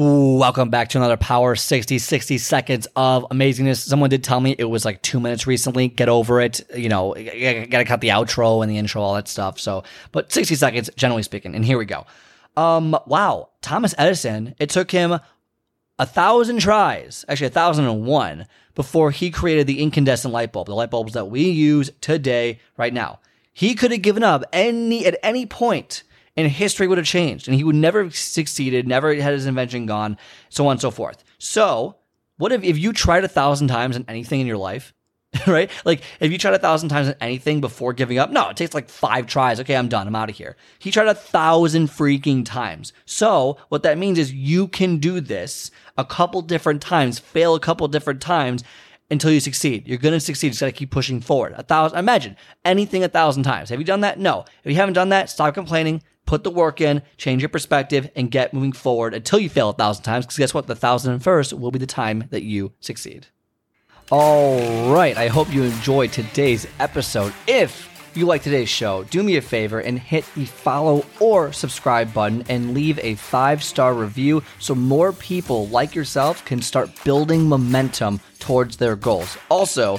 Welcome back to another Power 60, 60 seconds of amazingness. Someone did tell me it was like two minutes recently. Get over it. You know, gotta cut the outro and the intro, all that stuff. So, but 60 seconds, generally speaking. And here we go. Um, wow. Thomas Edison, it took him a thousand tries, actually a thousand and one, before he created the incandescent light bulb, the light bulbs that we use today, right now. He could have given up any at any point and history would have changed and he would never have succeeded, never had his invention gone, so on and so forth. So, what if, if you tried a thousand times in anything in your life, right? Like if you tried a thousand times in anything before giving up, no, it takes like five tries. Okay, I'm done. I'm out of here. He tried a thousand freaking times. So what that means is you can do this a couple different times, fail a couple different times until you succeed. You're going to succeed. You just got to keep pushing forward. A thousand, imagine anything a thousand times. Have you done that? No. If you haven't done that, stop complaining, put the work in, change your perspective, and get moving forward until you fail a thousand times. Because guess what? The thousand and first will be the time that you succeed. All right. I hope you enjoyed today's episode. If you like today's show, do me a favor and hit the follow or subscribe button and leave a five star review so more people like yourself can start building momentum towards their goals. Also,